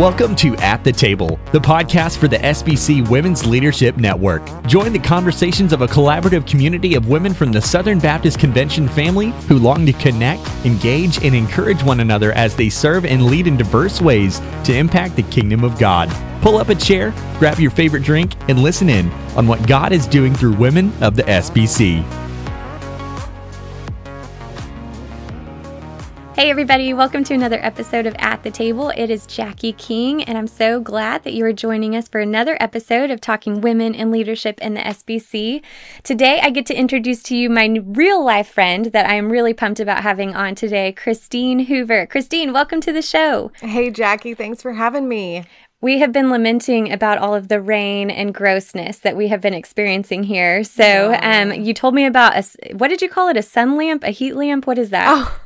Welcome to At the Table, the podcast for the SBC Women's Leadership Network. Join the conversations of a collaborative community of women from the Southern Baptist Convention family who long to connect, engage, and encourage one another as they serve and lead in diverse ways to impact the kingdom of God. Pull up a chair, grab your favorite drink, and listen in on what God is doing through women of the SBC. Hey, everybody, welcome to another episode of At the Table. It is Jackie King, and I'm so glad that you are joining us for another episode of Talking Women in Leadership in the SBC. Today, I get to introduce to you my real life friend that I am really pumped about having on today, Christine Hoover. Christine, welcome to the show. Hey, Jackie, thanks for having me. We have been lamenting about all of the rain and grossness that we have been experiencing here. So, um, you told me about a, what did you call it? A sun lamp, a heat lamp? What is that? Oh.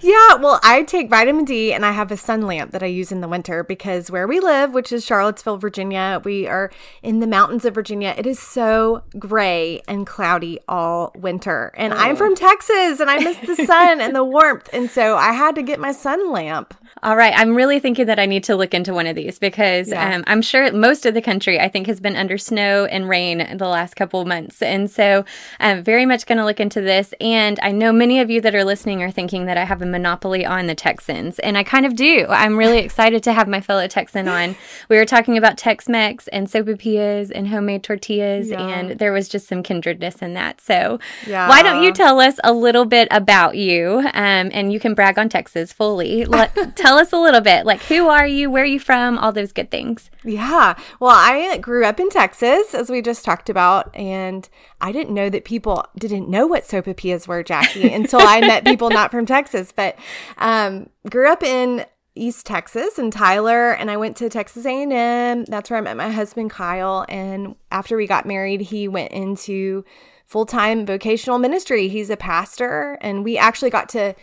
Yeah, well, I take vitamin D and I have a sun lamp that I use in the winter because where we live, which is Charlottesville, Virginia, we are in the mountains of Virginia. It is so gray and cloudy all winter. And oh. I'm from Texas and I miss the sun and the warmth. And so I had to get my sun lamp. All right. I'm really thinking that I need to look into one of these because yeah. um, I'm sure most of the country, I think, has been under snow and rain the last couple of months. And so I'm very much going to look into this. And I know many of you that are listening are thinking that I have a monopoly on the Texans. And I kind of do. I'm really excited to have my fellow Texan on. We were talking about Tex Mex and sopapillas and homemade tortillas. Yeah. And there was just some kindredness in that. So yeah. why don't you tell us a little bit about you? Um, and you can brag on Texas fully. Let, tell tell us a little bit. Like, who are you? Where are you from? All those good things. Yeah. Well, I grew up in Texas, as we just talked about, and I didn't know that people didn't know what sopapillas were, Jackie, until I met people not from Texas. But um, grew up in East Texas and Tyler, and I went to Texas A&M. That's where I met my husband Kyle. And after we got married, he went into full time vocational ministry. He's a pastor, and we actually got to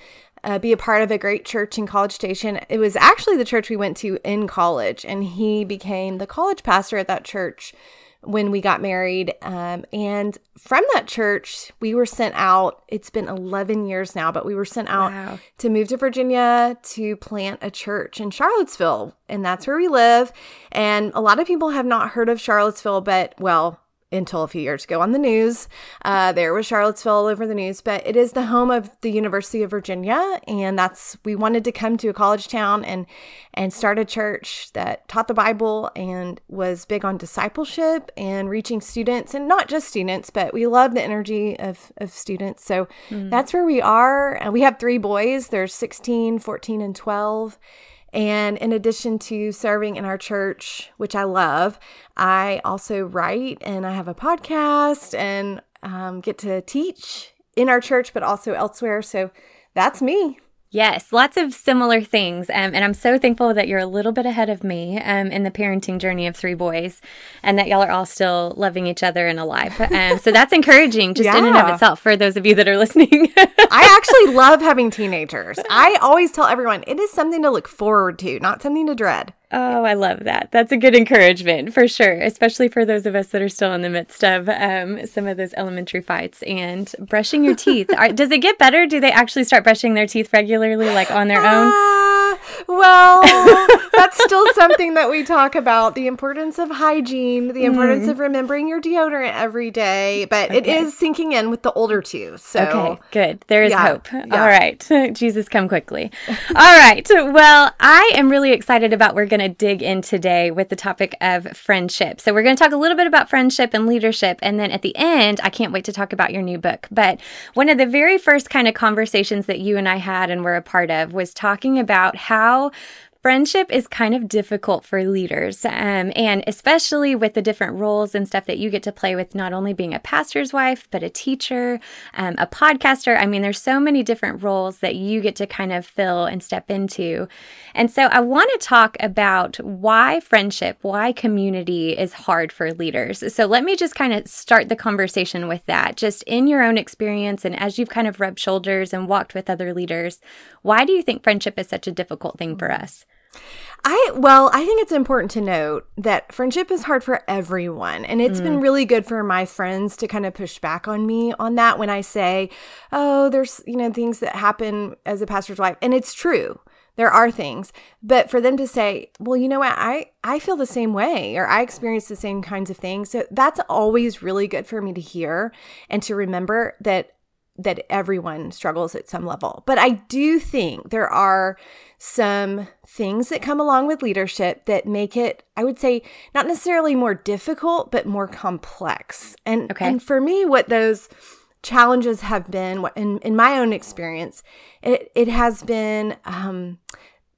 uh, be a part of a great church in College Station. It was actually the church we went to in college, and he became the college pastor at that church when we got married. Um, and from that church, we were sent out. It's been 11 years now, but we were sent out wow. to move to Virginia to plant a church in Charlottesville. And that's where we live. And a lot of people have not heard of Charlottesville, but well, until a few years ago on the news. Uh, there was Charlottesville all over the news, but it is the home of the University of Virginia, and that's we wanted to come to a college town and and start a church that taught the Bible and was big on discipleship and reaching students, and not just students, but we love the energy of of students. So mm. that's where we are. And we have three boys. There's 16, 14, and 12 and in addition to serving in our church, which I love, I also write and I have a podcast and um, get to teach in our church, but also elsewhere. So that's me. Yes, lots of similar things. Um, and I'm so thankful that you're a little bit ahead of me um, in the parenting journey of three boys and that y'all are all still loving each other and alive. Um, so that's encouraging just yeah. in and of itself for those of you that are listening. I actually love having teenagers. I always tell everyone it is something to look forward to, not something to dread. Oh, I love that. That's a good encouragement for sure, especially for those of us that are still in the midst of um, some of those elementary fights and brushing your teeth. Are, does it get better? Do they actually start brushing their teeth regularly, like on their own? Well, that's still something that we talk about the importance of hygiene, the importance mm. of remembering your deodorant every day, but okay. it is sinking in with the older two. So, okay, good. There is yeah, hope. Yeah. All right. Jesus, come quickly. All right. Well, I am really excited about we're going to dig in today with the topic of friendship. So, we're going to talk a little bit about friendship and leadership. And then at the end, I can't wait to talk about your new book. But one of the very first kind of conversations that you and I had and were a part of was talking about how how friendship is kind of difficult for leaders. Um, and especially with the different roles and stuff that you get to play with, not only being a pastor's wife, but a teacher, um, a podcaster. I mean, there's so many different roles that you get to kind of fill and step into. And so I want to talk about why friendship, why community is hard for leaders. So let me just kind of start the conversation with that. Just in your own experience and as you've kind of rubbed shoulders and walked with other leaders, why do you think friendship is such a difficult thing for us? I well, I think it's important to note that friendship is hard for everyone. And it's mm. been really good for my friends to kind of push back on me on that when I say, "Oh, there's, you know, things that happen as a pastor's wife." And it's true. there are things but for them to say well you know what i i feel the same way or i experience the same kinds of things so that's always really good for me to hear and to remember that that everyone struggles at some level. But i do think there are some things that come along with leadership that make it i would say not necessarily more difficult but more complex. And okay. and for me what those challenges have been in, in my own experience it, it has been um,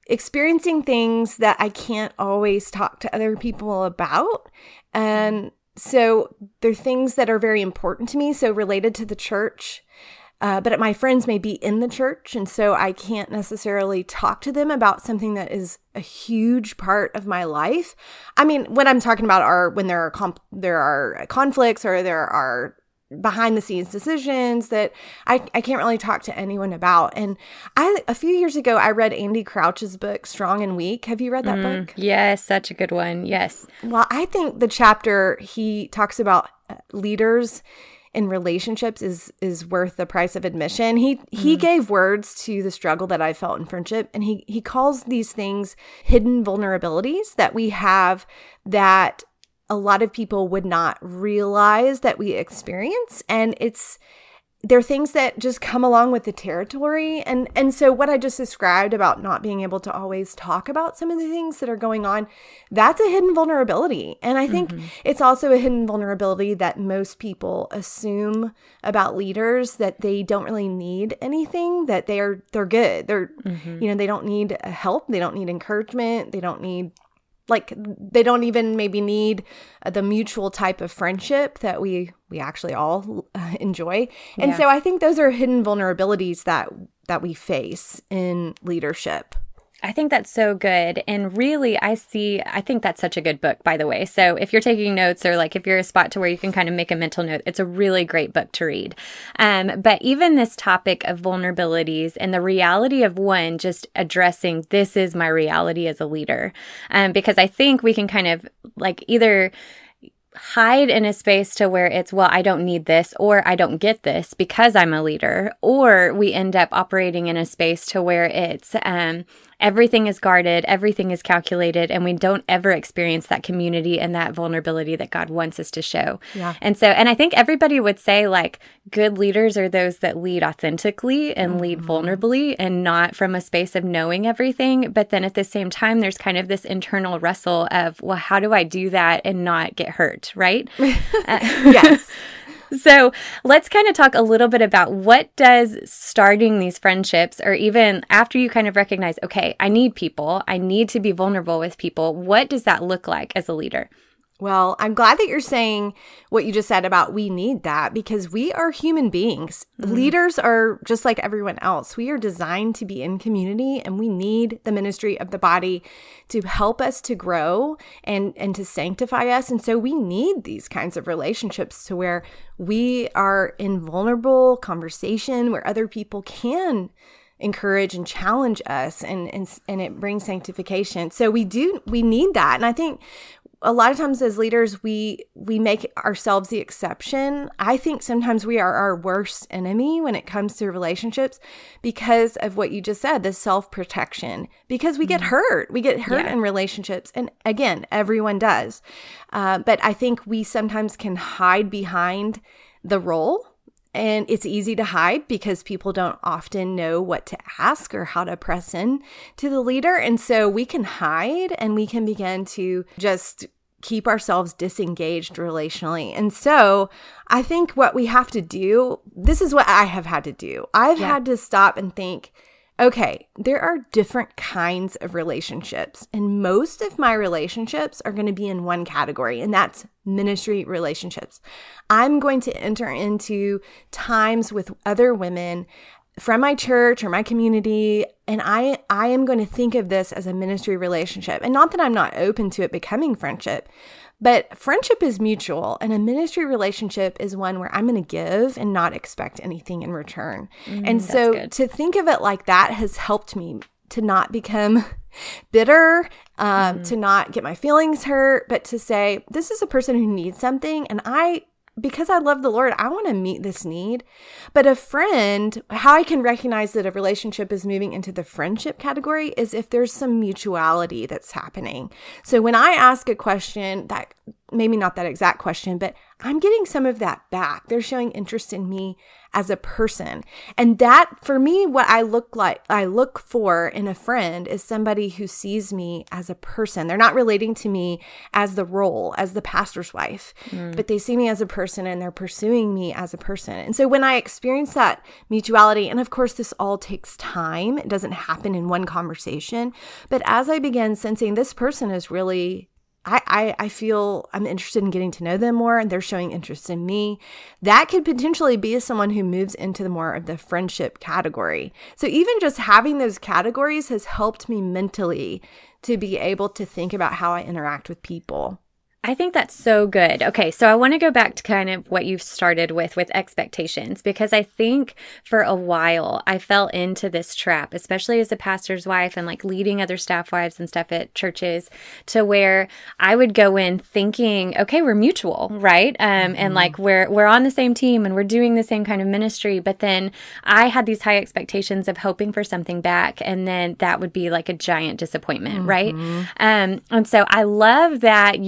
experiencing things that i can't always talk to other people about. And so they're things that are very important to me. So related to the church uh, but my friends may be in the church and so i can't necessarily talk to them about something that is a huge part of my life i mean what i'm talking about are when there are comp- there are conflicts or there are behind the scenes decisions that I, I can't really talk to anyone about. And I a few years ago I read Andy Crouch's book Strong and Weak. Have you read that mm, book? Yes, such a good one. Yes. Well, I think the chapter he talks about uh, leaders in relationships is is worth the price of admission. He mm. he gave words to the struggle that I felt in friendship and he he calls these things hidden vulnerabilities that we have that a lot of people would not realize that we experience and it's they're things that just come along with the territory. And and so what i just described about not being able to always talk about some of the things that are going on that's a hidden vulnerability. And i think mm-hmm. it's also a hidden vulnerability that most people assume about leaders that they don't really need anything that they are they're good. They're mm-hmm. you know they don't need help. They don't need encouragement. They don't need like they don't even maybe need uh, the mutual type of friendship that we we actually all uh, enjoy and yeah. so i think those are hidden vulnerabilities that that we face in leadership I think that's so good. And really, I see, I think that's such a good book, by the way. So if you're taking notes or like if you're a spot to where you can kind of make a mental note, it's a really great book to read. Um, but even this topic of vulnerabilities and the reality of one just addressing this is my reality as a leader. Um, because I think we can kind of like either hide in a space to where it's, well, I don't need this or I don't get this because I'm a leader. Or we end up operating in a space to where it's, um, everything is guarded, everything is calculated, and we don't ever experience that community and that vulnerability that God wants us to show. Yeah. And so, and I think everybody would say like good leaders are those that lead authentically and mm-hmm. lead vulnerably and not from a space of knowing everything. But then at the same time, there's kind of this internal wrestle of, well, how do I do that and not get hurt? Right. uh, yes. so let's kind of talk a little bit about what does starting these friendships or even after you kind of recognize okay i need people i need to be vulnerable with people what does that look like as a leader well, I'm glad that you're saying what you just said about we need that because we are human beings. Mm-hmm. Leaders are just like everyone else. We are designed to be in community and we need the ministry of the body to help us to grow and and to sanctify us. And so we need these kinds of relationships to where we are in vulnerable conversation where other people can encourage and challenge us and, and and it brings sanctification so we do we need that and i think a lot of times as leaders we we make ourselves the exception i think sometimes we are our worst enemy when it comes to relationships because of what you just said the self-protection because we get mm-hmm. hurt we get hurt yeah. in relationships and again everyone does uh, but i think we sometimes can hide behind the role and it's easy to hide because people don't often know what to ask or how to press in to the leader. And so we can hide and we can begin to just keep ourselves disengaged relationally. And so I think what we have to do, this is what I have had to do. I've yeah. had to stop and think, okay, there are different kinds of relationships, and most of my relationships are going to be in one category, and that's ministry relationships. I'm going to enter into times with other women from my church or my community and I I am going to think of this as a ministry relationship. And not that I'm not open to it becoming friendship, but friendship is mutual, and a ministry relationship is one where I'm going to give and not expect anything in return. Mm, and so good. to think of it like that has helped me to not become bitter, um, mm. to not get my feelings hurt, but to say, this is a person who needs something, and I because I love the Lord, I want to meet this need. But a friend, how I can recognize that a relationship is moving into the friendship category is if there's some mutuality that's happening. So when I ask a question that maybe not that exact question, but I'm getting some of that back. They're showing interest in me as a person. And that for me what I look like I look for in a friend is somebody who sees me as a person. They're not relating to me as the role, as the pastor's wife, mm. but they see me as a person and they're pursuing me as a person. And so when I experience that mutuality, and of course this all takes time. It doesn't happen in one conversation, but as I begin sensing this person is really I, I, I feel I'm interested in getting to know them more and they're showing interest in me. That could potentially be someone who moves into the more of the friendship category. So even just having those categories has helped me mentally to be able to think about how I interact with people. I think that's so good. Okay, so I want to go back to kind of what you've started with with expectations because I think for a while I fell into this trap, especially as a pastor's wife and like leading other staff wives and stuff at churches, to where I would go in thinking, okay, we're mutual, right? Um, mm-hmm. and like we're we're on the same team and we're doing the same kind of ministry, but then I had these high expectations of hoping for something back, and then that would be like a giant disappointment, mm-hmm. right? Um, and so I love that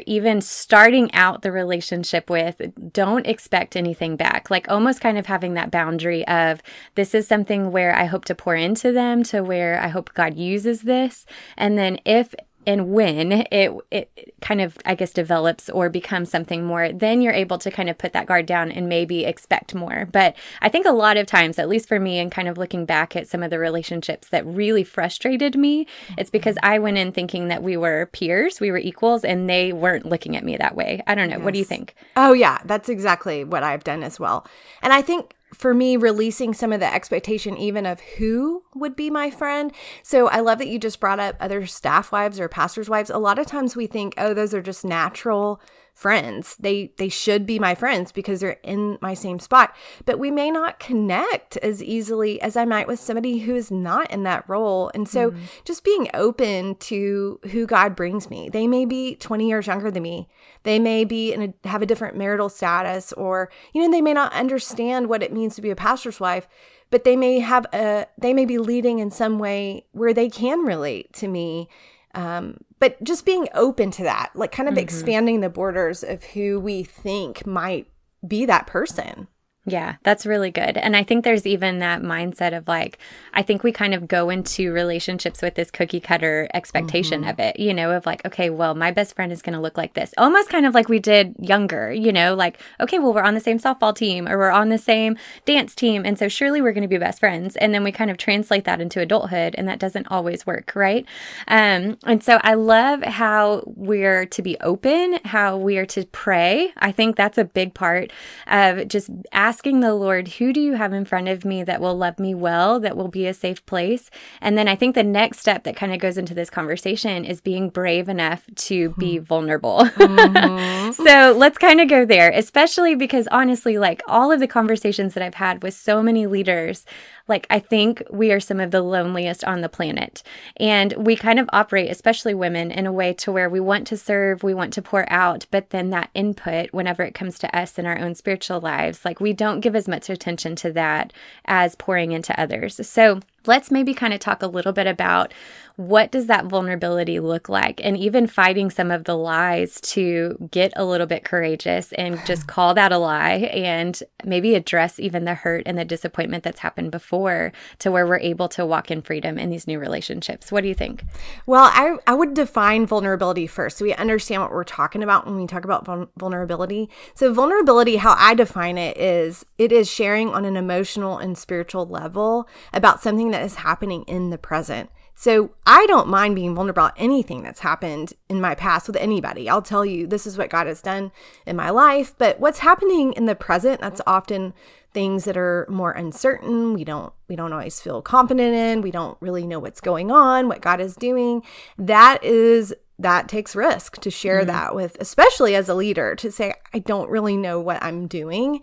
you're even starting out the relationship with, don't expect anything back. Like almost kind of having that boundary of this is something where I hope to pour into them, to where I hope God uses this. And then if and when it it kind of I guess develops or becomes something more, then you're able to kind of put that guard down and maybe expect more. But I think a lot of times, at least for me, and kind of looking back at some of the relationships that really frustrated me, it's mm-hmm. because I went in thinking that we were peers, we were equals, and they weren't looking at me that way. I don't know. Yes. What do you think? Oh yeah, that's exactly what I've done as well. And I think for me releasing some of the expectation even of who would be my friend. So I love that you just brought up other staff wives or pastors' wives. A lot of times we think, oh, those are just natural friends. They they should be my friends because they're in my same spot. But we may not connect as easily as I might with somebody who is not in that role. And so mm-hmm. just being open to who God brings me. They may be 20 years younger than me. They may be in a, have a different marital status or you know they may not understand what it means to be a pastor's wife but they may have a they may be leading in some way where they can relate to me um, but just being open to that, like kind of mm-hmm. expanding the borders of who we think might be that person. Yeah, that's really good. And I think there's even that mindset of like, I think we kind of go into relationships with this cookie cutter expectation mm-hmm. of it, you know, of like, okay, well, my best friend is going to look like this. Almost kind of like we did younger, you know, like, okay, well, we're on the same softball team or we're on the same dance team. And so surely we're going to be best friends. And then we kind of translate that into adulthood and that doesn't always work, right? Um, and so I love how we're to be open, how we are to pray. I think that's a big part of just asking asking the Lord, who do you have in front of me that will love me well, that will be a safe place? And then I think the next step that kind of goes into this conversation is being brave enough to be hmm. vulnerable. Mm-hmm. so let's kind of go there, especially because honestly, like all of the conversations that I've had with so many leaders, like, I think we are some of the loneliest on the planet. And we kind of operate, especially women, in a way to where we want to serve, we want to pour out, but then that input, whenever it comes to us in our own spiritual lives, like we don't give as much attention to that as pouring into others. So, let's maybe kind of talk a little bit about what does that vulnerability look like? And even fighting some of the lies to get a little bit courageous and just call that a lie and maybe address even the hurt and the disappointment that's happened before to where we're able to walk in freedom in these new relationships. What do you think? Well i, I would define vulnerability first. So we understand what we're talking about when we talk about vulnerability. So vulnerability how i define it is it is sharing on an emotional and spiritual level about something that is happening in the present so I don't mind being vulnerable about anything that's happened in my past with anybody. I'll tell you, this is what God has done in my life. But what's happening in the present, that's often things that are more uncertain. We don't we don't always feel confident in. We don't really know what's going on, what God is doing. That is that takes risk to share mm-hmm. that with, especially as a leader, to say, I don't really know what I'm doing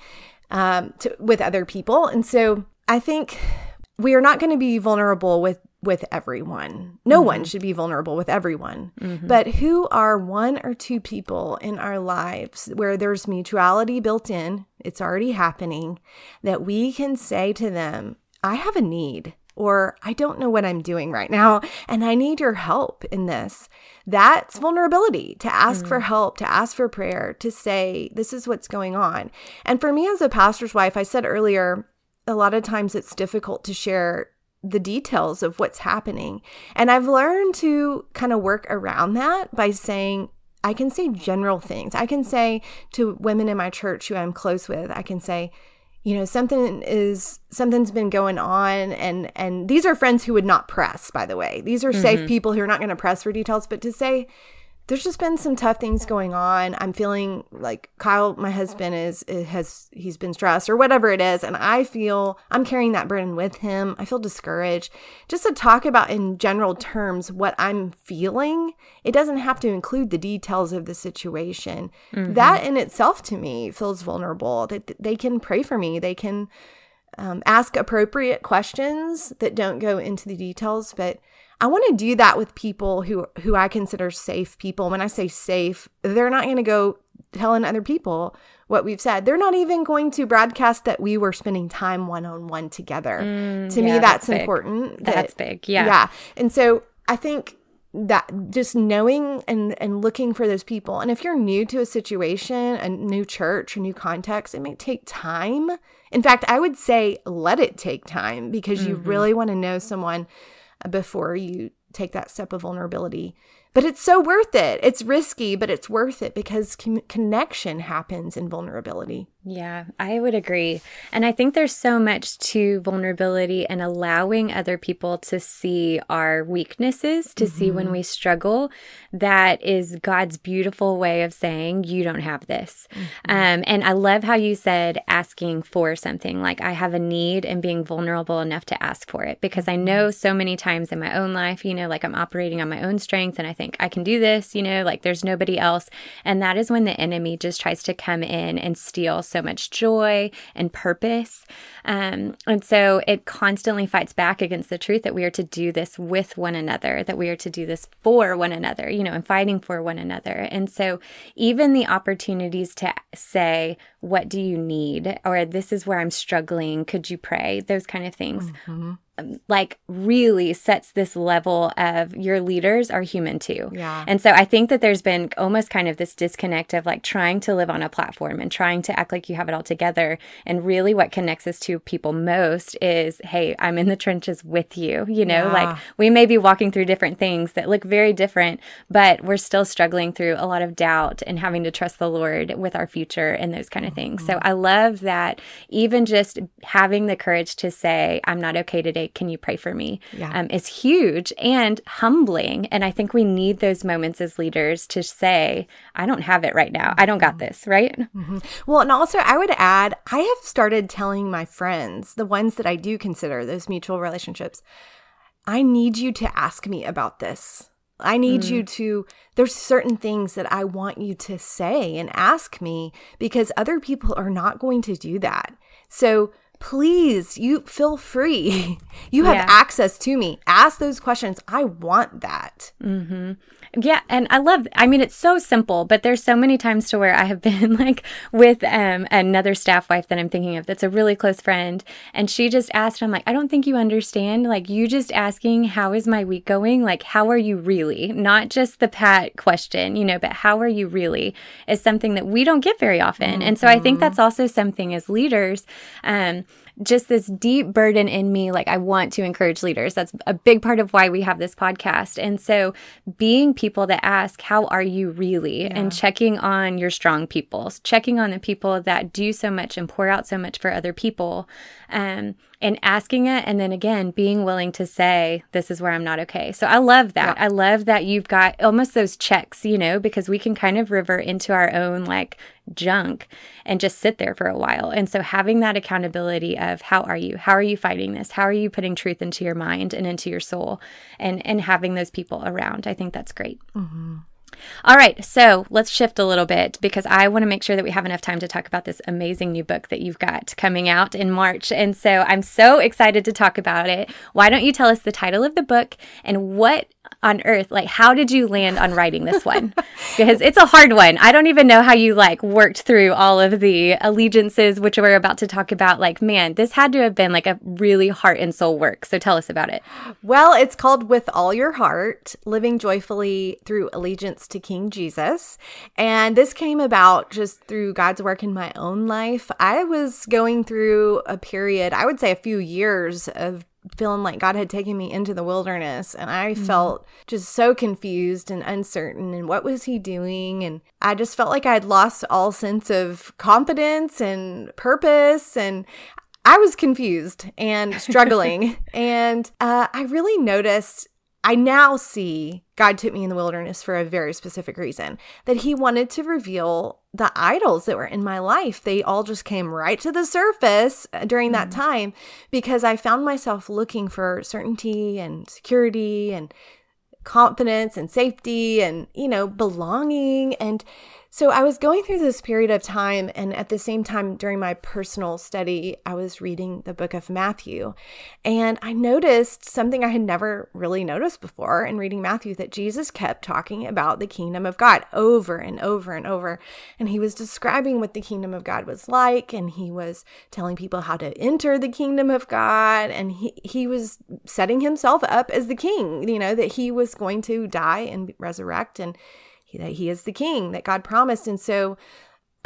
um, to, with other people. And so I think we are not going to be vulnerable with with everyone. No mm-hmm. one should be vulnerable with everyone. Mm-hmm. But who are one or two people in our lives where there's mutuality built in, it's already happening, that we can say to them, I have a need, or I don't know what I'm doing right now, and I need your help in this. That's vulnerability to ask mm-hmm. for help, to ask for prayer, to say, This is what's going on. And for me as a pastor's wife, I said earlier, a lot of times it's difficult to share the details of what's happening. And I've learned to kind of work around that by saying, I can say general things. I can say to women in my church who I'm close with, I can say, you know, something is something's been going on and and these are friends who would not press, by the way. These are mm-hmm. safe people who are not going to press for details, but to say, there's just been some tough things going on. I'm feeling like Kyle, my husband, is has he's been stressed or whatever it is, and I feel I'm carrying that burden with him. I feel discouraged. Just to talk about in general terms what I'm feeling, it doesn't have to include the details of the situation. Mm-hmm. That in itself to me feels vulnerable. That they can pray for me. They can um, ask appropriate questions that don't go into the details, but I want to do that with people who who I consider safe people. When I say safe, they're not going to go telling other people what we've said. They're not even going to broadcast that we were spending time one on one together. Mm, to yeah, me, that's, that's important. That, that's big. Yeah. Yeah. And so I think that just knowing and and looking for those people and if you're new to a situation a new church a new context it may take time in fact i would say let it take time because mm-hmm. you really want to know someone before you take that step of vulnerability but it's so worth it. It's risky, but it's worth it because connection happens in vulnerability. Yeah, I would agree. And I think there's so much to vulnerability and allowing other people to see our weaknesses, to mm-hmm. see when mm-hmm. we struggle. That is God's beautiful way of saying, you don't have this. Mm-hmm. Um, and I love how you said asking for something, like I have a need and being vulnerable enough to ask for it. Because I mm-hmm. know so many times in my own life, you know, like I'm operating on my own strength and I think, think I can do this, you know, like there's nobody else. And that is when the enemy just tries to come in and steal so much joy and purpose. Um, and so it constantly fights back against the truth that we are to do this with one another, that we are to do this for one another, you know, and fighting for one another. And so even the opportunities to say, what do you need? Or this is where I'm struggling. Could you pray? Those kind of things. Mm-hmm like really sets this level of your leaders are human too. Yeah. And so I think that there's been almost kind of this disconnect of like trying to live on a platform and trying to act like you have it all together. And really what connects us to people most is, hey, I'm in the trenches with you. You know, yeah. like we may be walking through different things that look very different, but we're still struggling through a lot of doubt and having to trust the Lord with our future and those kind of things. Mm-hmm. So I love that even just having the courage to say, I'm not okay today can you pray for me? Yeah. Um, is huge and humbling. And I think we need those moments as leaders to say, I don't have it right now. I don't got this, right? Mm-hmm. Well, and also I would add, I have started telling my friends, the ones that I do consider those mutual relationships, I need you to ask me about this. I need mm. you to, there's certain things that I want you to say and ask me because other people are not going to do that. So please you feel free you have yeah. access to me ask those questions i want that mm-hmm. Yeah and i love i mean it's so simple but there's so many times to where i have been like with um, another staff wife that i'm thinking of that's a really close friend and she just asked i'm like i don't think you understand like you just asking how is my week going like how are you really not just the pat question you know but how are you really is something that we don't get very often mm-hmm. and so i think mm-hmm. that's also something as leaders um, just this deep burden in me. Like, I want to encourage leaders. That's a big part of why we have this podcast. And so, being people that ask, How are you really? Yeah. and checking on your strong people, checking on the people that do so much and pour out so much for other people. Um, and asking it and then again being willing to say this is where i'm not okay. So i love that. Yeah. i love that you've got almost those checks you know because we can kind of revert into our own like junk and just sit there for a while. And so having that accountability of how are you? How are you fighting this? How are you putting truth into your mind and into your soul? and and having those people around i think that's great. Mm-hmm. All right, so let's shift a little bit because I want to make sure that we have enough time to talk about this amazing new book that you've got coming out in March. And so I'm so excited to talk about it. Why don't you tell us the title of the book and what on earth like how did you land on writing this one? Because it's a hard one. I don't even know how you like worked through all of the allegiances which we're about to talk about. Like man this had to have been like a really heart and soul work. So tell us about it. Well it's called with all your heart living joyfully through allegiance to king jesus. And this came about just through god's work in my own life. I was going through a period i would say a few years of feeling like God had taken me into the wilderness and I mm-hmm. felt just so confused and uncertain and what was he doing and I just felt like I'd lost all sense of confidence and purpose and I was confused and struggling and uh, I really noticed I now see God took me in the wilderness for a very specific reason that He wanted to reveal the idols that were in my life. They all just came right to the surface uh, during that mm-hmm. time because I found myself looking for certainty and security and confidence and safety and, you know, belonging. And so I was going through this period of time, and at the same time, during my personal study, I was reading the book of Matthew. And I noticed something I had never really noticed before in reading Matthew that Jesus kept talking about the kingdom of God over and over and over. And he was describing what the kingdom of God was like, and he was telling people how to enter the kingdom of God. And he, he was setting himself up as the king, you know, that he was going to die and resurrect. And that he is the king that God promised. And so,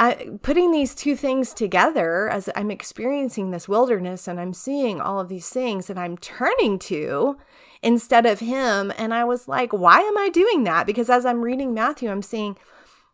I, putting these two things together as I'm experiencing this wilderness and I'm seeing all of these things that I'm turning to instead of him. And I was like, why am I doing that? Because as I'm reading Matthew, I'm seeing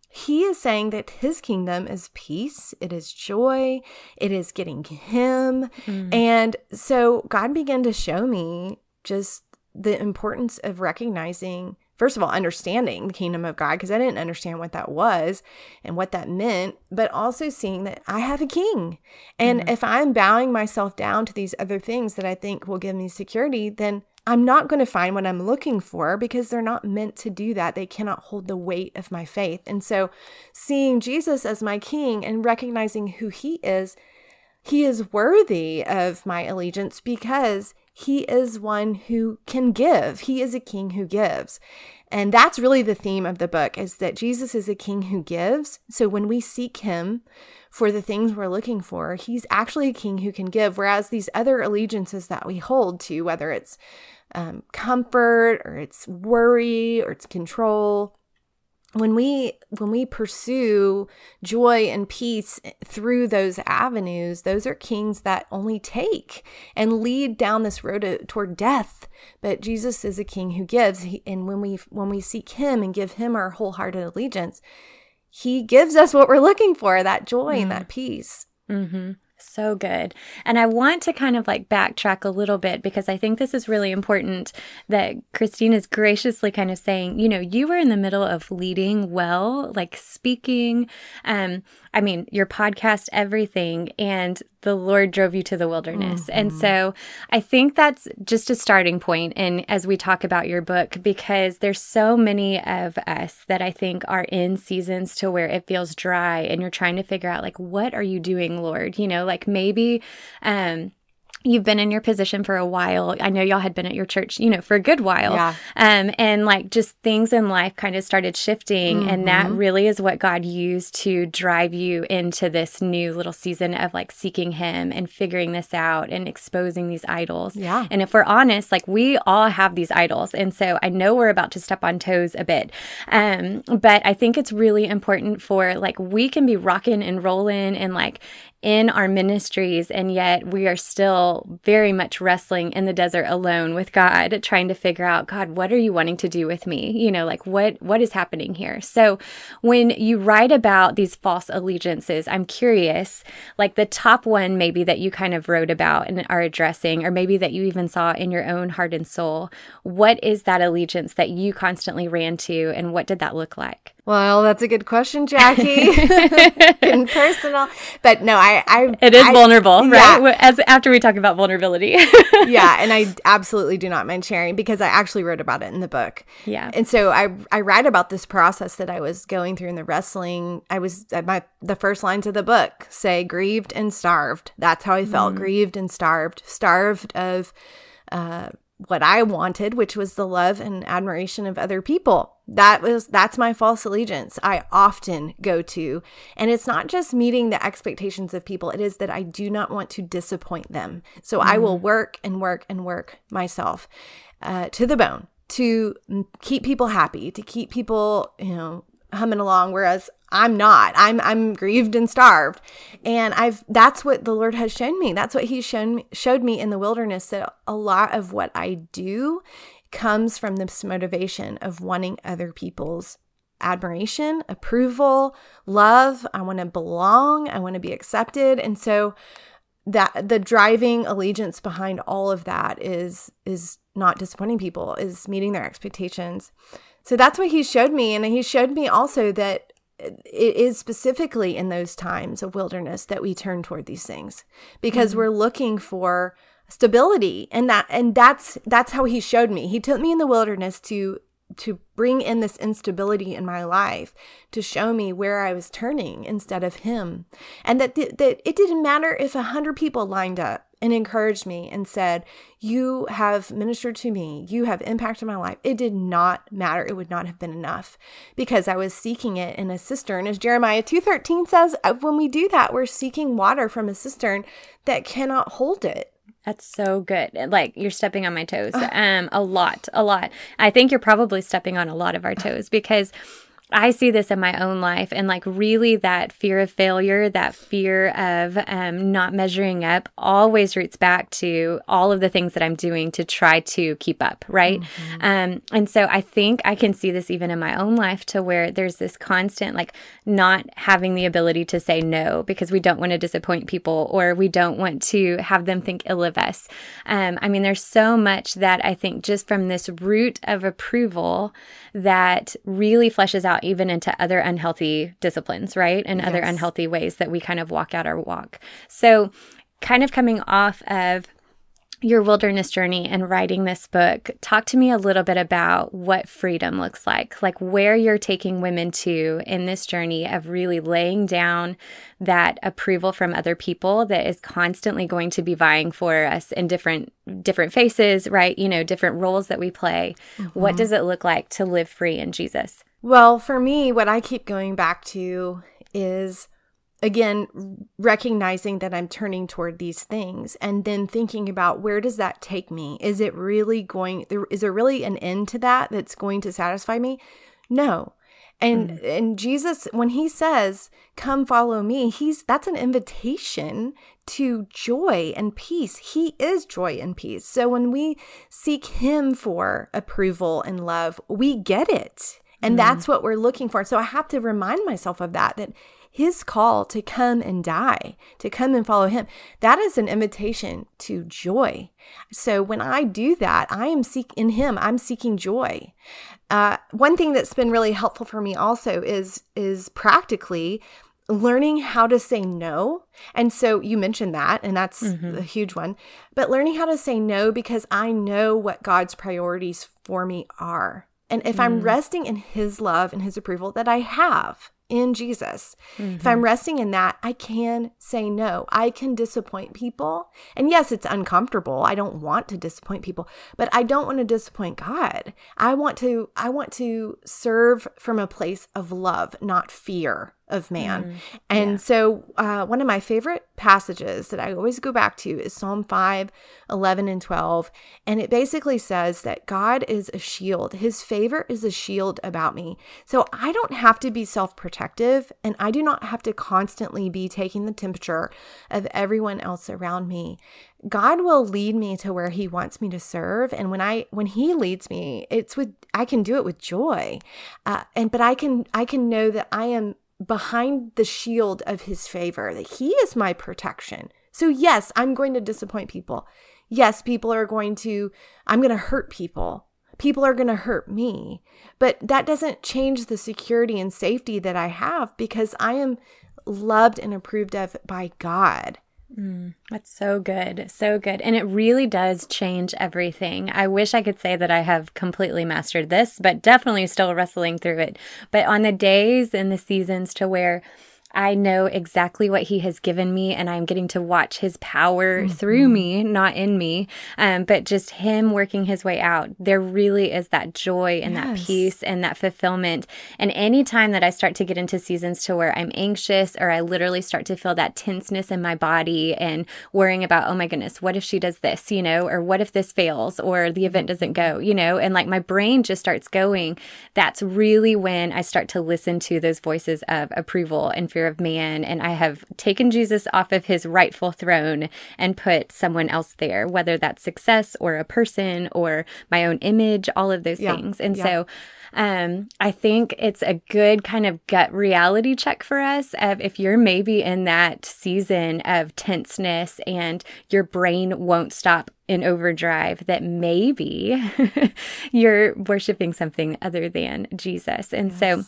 he is saying that his kingdom is peace, it is joy, it is getting him. Mm. And so God began to show me just the importance of recognizing first of all, understanding the kingdom of God, because I didn't understand what that was and what that meant, but also seeing that I have a king. And mm-hmm. if I'm bowing myself down to these other things that I think will give me security, then I'm not going to find what I'm looking for because they're not meant to do that. They cannot hold the weight of my faith. And so, seeing Jesus as my king and recognizing who he is, he is worthy of my allegiance because he is one who can give. He is a king who gives. And that's really the theme of the book is that Jesus is a king who gives. So when we seek him for the things we're looking for, he's actually a king who can give. Whereas these other allegiances that we hold to, whether it's um, comfort or it's worry or it's control, when we when we pursue joy and peace through those avenues those are kings that only take and lead down this road to, toward death but jesus is a king who gives he, and when we when we seek him and give him our wholehearted allegiance he gives us what we're looking for that joy mm-hmm. and that peace mm-hmm. So good. And I want to kind of like backtrack a little bit because I think this is really important that Christine is graciously kind of saying, you know, you were in the middle of leading well, like speaking, um, I mean, your podcast, everything, and the Lord drove you to the wilderness. Mm-hmm. And so I think that's just a starting point. And as we talk about your book, because there's so many of us that I think are in seasons to where it feels dry and you're trying to figure out, like, what are you doing, Lord? You know, like maybe, um, you've been in your position for a while. I know y'all had been at your church, you know, for a good while. Yeah. Um, and like just things in life kind of started shifting. Mm-hmm. And that mm-hmm. really is what God used to drive you into this new little season of like seeking Him and figuring this out and exposing these idols. Yeah. And if we're honest, like we all have these idols. And so I know we're about to step on toes a bit. Um, but I think it's really important for like we can be rocking and rolling and like in our ministries, and yet we are still very much wrestling in the desert alone with God, trying to figure out, God, what are you wanting to do with me? You know, like what what is happening here? So when you write about these false allegiances, I'm curious, like the top one maybe that you kind of wrote about and are addressing, or maybe that you even saw in your own heart and soul. What is that allegiance that you constantly ran to, and what did that look like? Well, that's a good question, Jackie. Personal, but no, I, I it is I, vulnerable, yeah. right? As after we talk about vulnerability, yeah, and I absolutely do not mind sharing because I actually wrote about it in the book. Yeah, and so I I write about this process that I was going through in the wrestling. I was at my the first lines of the book say grieved and starved. That's how I felt, mm. grieved and starved, starved of. Uh, what I wanted, which was the love and admiration of other people. That was that's my false allegiance. I often go to, and it's not just meeting the expectations of people, it is that I do not want to disappoint them. So mm I will mm. work and work and work myself uh, to the bone to keep people happy, to keep people, you know, humming along whereas I'm not. I'm I'm grieved and starved. And I've that's what the Lord has shown me. That's what he's shown me, showed me in the wilderness that a lot of what I do comes from this motivation of wanting other people's admiration, approval, love. I want to belong, I want to be accepted. And so that the driving allegiance behind all of that is is not disappointing people, is meeting their expectations. So that's what he showed me. And he showed me also that it is specifically in those times of wilderness that we turn toward these things because mm-hmm. we're looking for stability and that and that's that's how he showed me he took me in the wilderness to to bring in this instability in my life to show me where I was turning instead of him and that th- that it didn't matter if a hundred people lined up and encouraged me and said, You have ministered to me, you have impacted my life. It did not matter. It would not have been enough because I was seeking it in a cistern. As Jeremiah 2:13 says, uh, when we do that, we're seeking water from a cistern that cannot hold it. That's so good. Like you're stepping on my toes. Um a lot, a lot. I think you're probably stepping on a lot of our toes because I see this in my own life and like really that fear of failure, that fear of um, not measuring up always roots back to all of the things that I'm doing to try to keep up, right? Mm-hmm. Um, and so I think I can see this even in my own life to where there's this constant like not having the ability to say no because we don't want to disappoint people or we don't want to have them think ill of us. Um, I mean, there's so much that I think just from this root of approval that really fleshes out even into other unhealthy disciplines, right? And yes. other unhealthy ways that we kind of walk out our walk. So, kind of coming off of your wilderness journey and writing this book, talk to me a little bit about what freedom looks like, like where you're taking women to in this journey of really laying down that approval from other people that is constantly going to be vying for us in different different faces, right? You know, different roles that we play. Mm-hmm. What does it look like to live free in Jesus? Well, for me, what I keep going back to is again recognizing that i'm turning toward these things and then thinking about where does that take me? Is it really going is there really an end to that that's going to satisfy me? No. And mm. and jesus when he says come follow me he's that's an invitation to joy and peace. He is joy and peace. So when we seek him for approval and love we get it and mm. that's what we're looking for so i have to remind myself of that that his call to come and die, to come and follow him, that is an invitation to joy. So when I do that, I am seek in him, I'm seeking joy. Uh, one thing that's been really helpful for me also is is practically learning how to say no. And so you mentioned that, and that's mm-hmm. a huge one. But learning how to say no because I know what God's priorities for me are. And if mm. I'm resting in his love and his approval that I have, in Jesus. Mm-hmm. If I'm mm-hmm. resting in that, I can say no. I can disappoint people. And yes, it's uncomfortable. I don't want to disappoint people, but I don't want to disappoint God. I want to I want to serve from a place of love, not fear of man. Mm, and yeah. so, uh, one of my favorite passages that I always go back to is Psalm 5 11 and 12. And it basically says that God is a shield, His favor is a shield about me. So, I don't have to be self protective and I do not have to constantly be taking the temperature of everyone else around me. God will lead me to where he wants me to serve and when I when he leads me it's with I can do it with joy uh, and but I can I can know that I am behind the shield of his favor, that he is my protection. So, yes, I'm going to disappoint people. Yes, people are going to, I'm going to hurt people. people are going to hurt me. But that doesn't change the security and safety that I have because I am loved and approved of by God. Mm, that's so good. So good. And it really does change everything. I wish I could say that I have completely mastered this, but definitely still wrestling through it. But on the days and the seasons to where I know exactly what he has given me, and I'm getting to watch his power mm-hmm. through me, not in me, um, but just him working his way out. There really is that joy and yes. that peace and that fulfillment. And anytime that I start to get into seasons to where I'm anxious or I literally start to feel that tenseness in my body and worrying about, oh my goodness, what if she does this, you know, or what if this fails or the event doesn't go, you know, and like my brain just starts going, that's really when I start to listen to those voices of approval and fear of man, and I have taken Jesus off of his rightful throne and put someone else there, whether that's success or a person or my own image, all of those yeah. things. And yeah. so, um, I think it's a good kind of gut reality check for us of if you're maybe in that season of tenseness and your brain won't stop in overdrive, that maybe you're worshiping something other than Jesus. And yes. so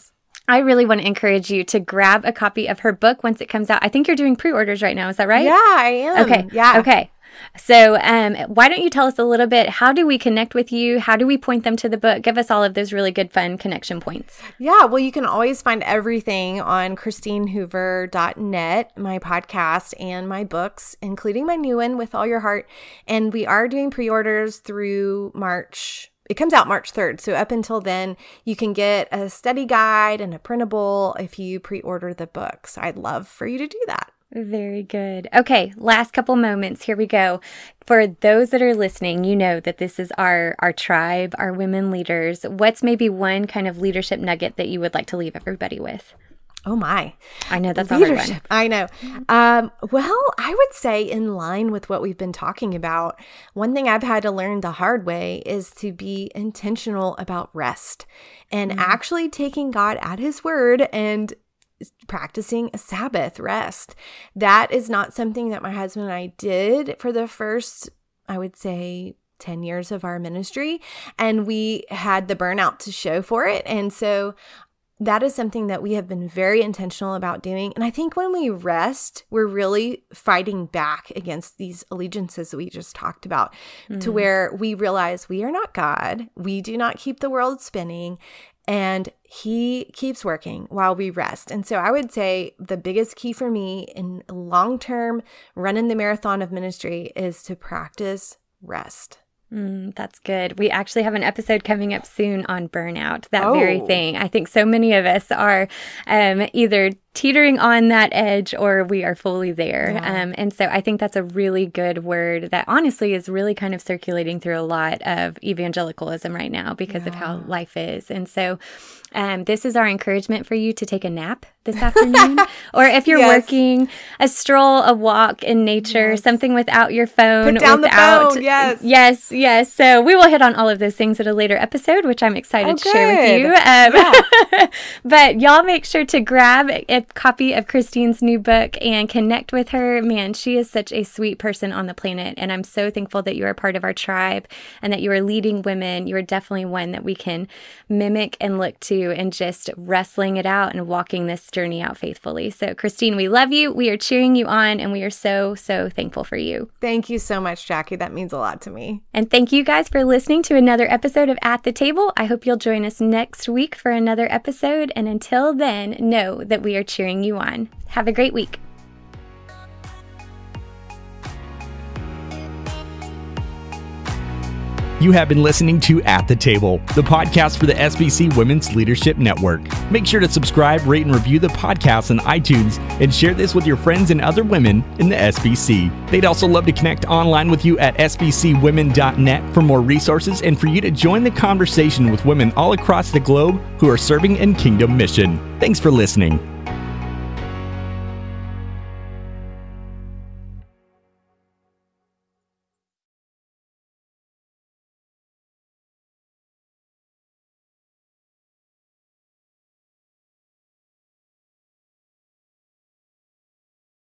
I really want to encourage you to grab a copy of her book once it comes out. I think you're doing pre orders right now. Is that right? Yeah, I am. Okay. Yeah. Okay. So, um, why don't you tell us a little bit? How do we connect with you? How do we point them to the book? Give us all of those really good, fun connection points. Yeah, well, you can always find everything on ChristineHoover.net, my podcast, and my books, including my new one, With All Your Heart. And we are doing pre orders through March it comes out March 3rd. So up until then, you can get a study guide and a printable if you pre order the books. I'd love for you to do that. Very good. Okay, last couple moments. Here we go. For those that are listening, you know that this is our our tribe, our women leaders. What's maybe one kind of leadership nugget that you would like to leave everybody with? Oh my. I know that's leadership. I know. Um, well, I would say in line with what we've been talking about, one thing I've had to learn the hard way is to be intentional about rest and mm-hmm. actually taking God at his word and practicing a Sabbath rest. That is not something that my husband and I did for the first, I would say, 10 years of our ministry and we had the burnout to show for it and so that is something that we have been very intentional about doing. And I think when we rest, we're really fighting back against these allegiances that we just talked about, mm-hmm. to where we realize we are not God. We do not keep the world spinning. And he keeps working while we rest. And so I would say the biggest key for me in long term running the marathon of ministry is to practice rest. Mm, that's good. We actually have an episode coming up soon on burnout, that oh. very thing. I think so many of us are um, either teetering on that edge or we are fully there. Yeah. Um, and so I think that's a really good word that honestly is really kind of circulating through a lot of evangelicalism right now because yeah. of how life is. And so um, this is our encouragement for you to take a nap this afternoon. or if you're yes. working, a stroll, a walk in nature, yes. something without your phone. Put down without, the phone, yes. Yes, yes. So we will hit on all of those things at a later episode, which I'm excited oh, to share with you. Um, yeah. but y'all make sure to grab a copy of Christine's new book and connect with her. Man, she is such a sweet person on the planet. And I'm so thankful that you are part of our tribe and that you are leading women. You are definitely one that we can mimic and look to and just wrestling it out and walking this journey out faithfully. So, Christine, we love you. We are cheering you on and we are so, so thankful for you. Thank you so much, Jackie. That means a lot to me. And thank you guys for listening to another episode of At the Table. I hope you'll join us next week for another episode. And until then, know that we are cheering you on. Have a great week. You have been listening to At the Table, the podcast for the SBC Women's Leadership Network. Make sure to subscribe, rate, and review the podcast on iTunes and share this with your friends and other women in the SBC. They'd also love to connect online with you at sbcwomen.net for more resources and for you to join the conversation with women all across the globe who are serving in kingdom mission. Thanks for listening.